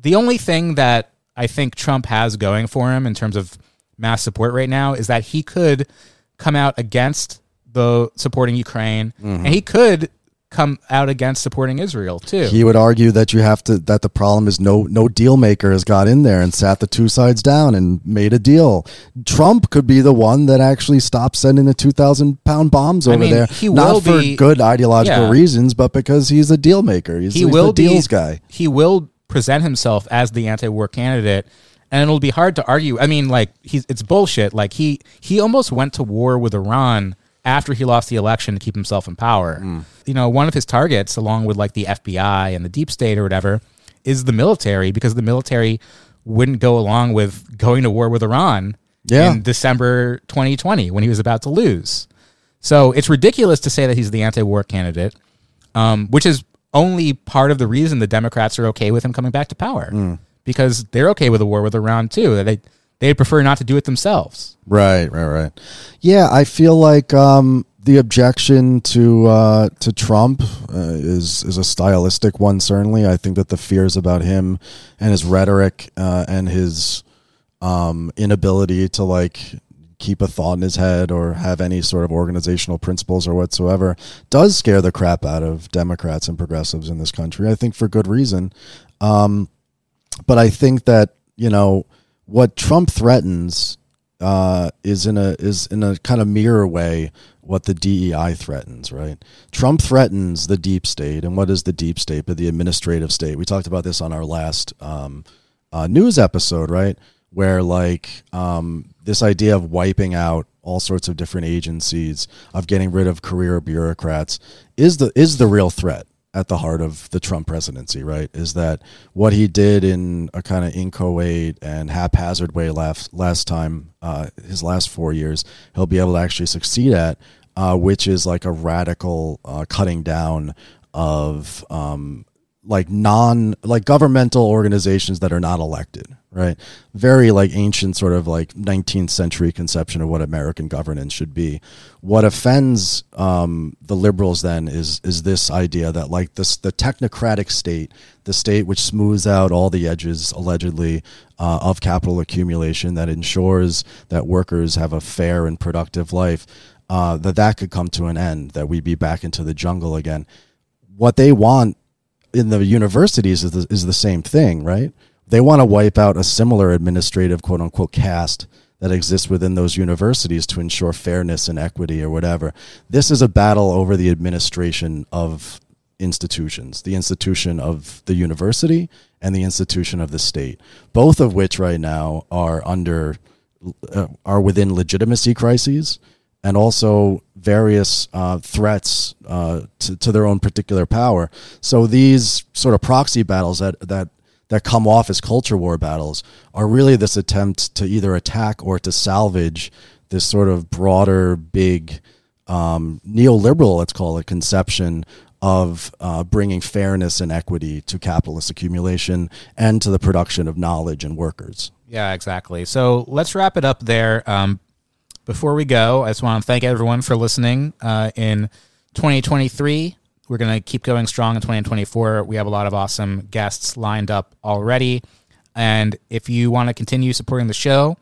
the only thing that I think Trump has going for him in terms of mass support right now is that he could come out against the supporting Ukraine mm-hmm. and he could come out against supporting Israel too. He would argue that you have to that the problem is no no deal maker has got in there and sat the two sides down and made a deal. Trump could be the one that actually stopped sending the two thousand pound bombs over mean, there, he will not for be- good ideological Yeah. reasons, but because he's a deal maker. He's, he he's will the deals be, guy. He will present himself as the anti-war candidate, and it'll be hard to argue. I mean, like he's it's bullshit. Like he he almost went to war with Iran after he lost the election to keep himself in power. Hmm. You know, one of his targets, along with like the FBI and the deep state or whatever, is the military because the military wouldn't go along with going to war with Iran Yeah. in December 2020 when he was about to lose. So it's ridiculous to say that he's the anti-war candidate um, which is only part of the reason the Democrats are okay with him coming back to power Hmm. because they're okay with a war with Iran too. They they prefer not to do it themselves. Right, right, right. Yeah, I feel like um, the objection to uh, to Trump uh, is is a stylistic one. Certainly, I think that the fears about him and his rhetoric uh, and his um, inability to like keep a thought in his head or have any sort of organizational principles or whatsoever does scare the crap out of Democrats and progressives in this country. I think for good reason. Um, but I think that you know what Trump threatens uh, is in a is in a kind of mirror way what the DEI threatens, right? Trump threatens the deep state, and what is the deep state? But the administrative state. We talked about this on our last um, uh, news episode, right? Where like um, this idea of wiping out all sorts of different agencies, of getting rid of career bureaucrats, is the is the real threat at the heart of the Trump presidency, right? Is that what he did in a kind of inchoate and haphazard way last last time, uh, his last four years, he'll be able to actually succeed at, uh, which is like a radical uh, cutting down of um, like non like governmental organizations that are not elected right? Very like ancient sort of like 19th century conception of what american governance should be. What offends um, the liberals then is is this idea that like this the technocratic state the state which smooths out all the edges allegedly uh, of capital accumulation that ensures that workers have a fair and productive life uh, that that could come to an end that we'd be back into the jungle again. What they want in the universities is the, is the same thing, right? They want to wipe out a similar administrative quote unquote caste that exists within those universities to ensure fairness and equity or whatever. This is a battle over the administration of institutions, the institution of the university and the institution of the state, both of which right now are under uh, are within legitimacy crises and also various uh, threats uh, to, to, their own particular power. So these sort of proxy battles that that that come off as culture war battles are really this attempt to either attack or to salvage this sort of broader, big um, neoliberal, let's call it, conception of uh, bringing fairness and equity to capitalist accumulation and to the production of knowledge and workers. Yeah, exactly. So let's wrap it up there. Um, before we go, I just want to thank everyone for listening. Uh, in 2023, we're going to keep going strong in 2024. We have a lot of awesome guests lined up already. And if you want to continue supporting the show,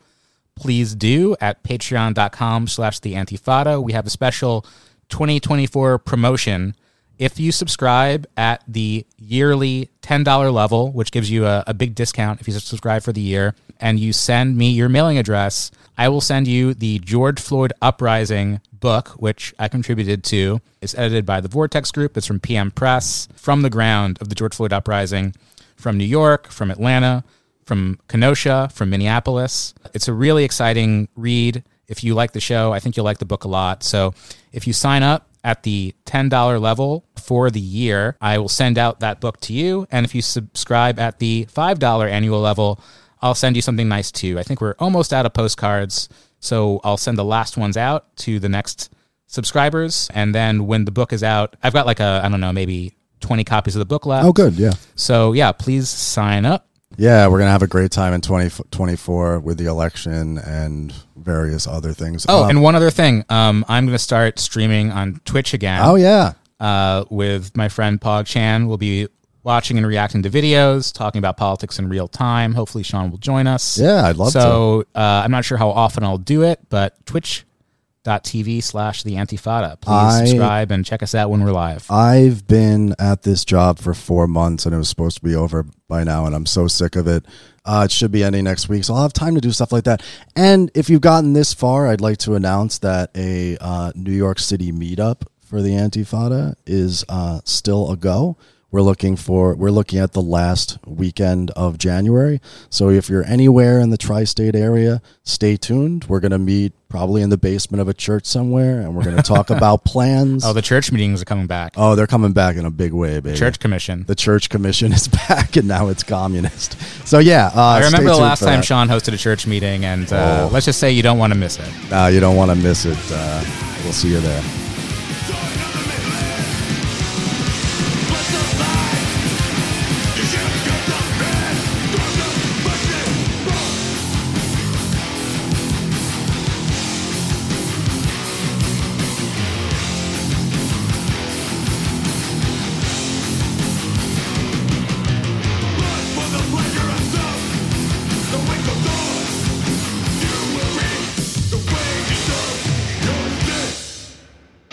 please do at patreon.com slash the antifada. We have a special 2024 promotion. If you subscribe at the yearly $10 level, which gives you a, a big discount if you subscribe for the year, and you send me your mailing address – I will send you the George Floyd Uprising book, which I contributed to. It's edited by the Vortex Group. It's from PM Press, from the ground of the George Floyd Uprising, from New York, from Atlanta, from Kenosha, from Minneapolis. It's a really exciting read. If you like the show, I think you'll like the book a lot. So if you sign up at the $10 level for the year, I will send out that book to you. And if you subscribe at the $5 annual level, I'll send you something nice too. I think we're almost out of postcards, so I'll send the last ones out to the next subscribers, and then when the book is out, I've got like a I don't know maybe twenty copies of the book left. Oh, good, yeah. So yeah, please sign up. Yeah, we're gonna have a great time in 2024 with the election and various other things. Oh, um, and one other thing, um, I'm gonna start streaming on Twitch again. Oh yeah, uh, with my friend Pog Chan. We'll be watching and reacting to videos, talking about politics in real time. Hopefully, Sean will join us. Yeah, I'd love so, to. So uh, I'm not sure how often I'll do it, but twitch.tv slash the antifada. Please I, subscribe and check us out when we're live. I've been at this job for four months and it was supposed to be over by now, and I'm so sick of it. Uh, it should be ending next week, so I'll have time to do stuff like that. And if you've gotten this far, I'd like to announce that a uh, New York City meetup for the Antifada is uh, still a go. We're looking for we're looking at the last weekend of January. So if you're anywhere in the tri-state area, stay tuned. We're going to meet probably in the basement of a church somewhere and we're going to talk about plans. Oh, the church meetings are coming back. Oh, they're coming back in a big way, baby. Church commission. The church commission is back and now it's communist. So yeah, uh, I remember the last time that. Sean hosted a church meeting and uh, oh. let's just say you don't want to miss it. No, you don't want to miss it. Uh, we'll see you there.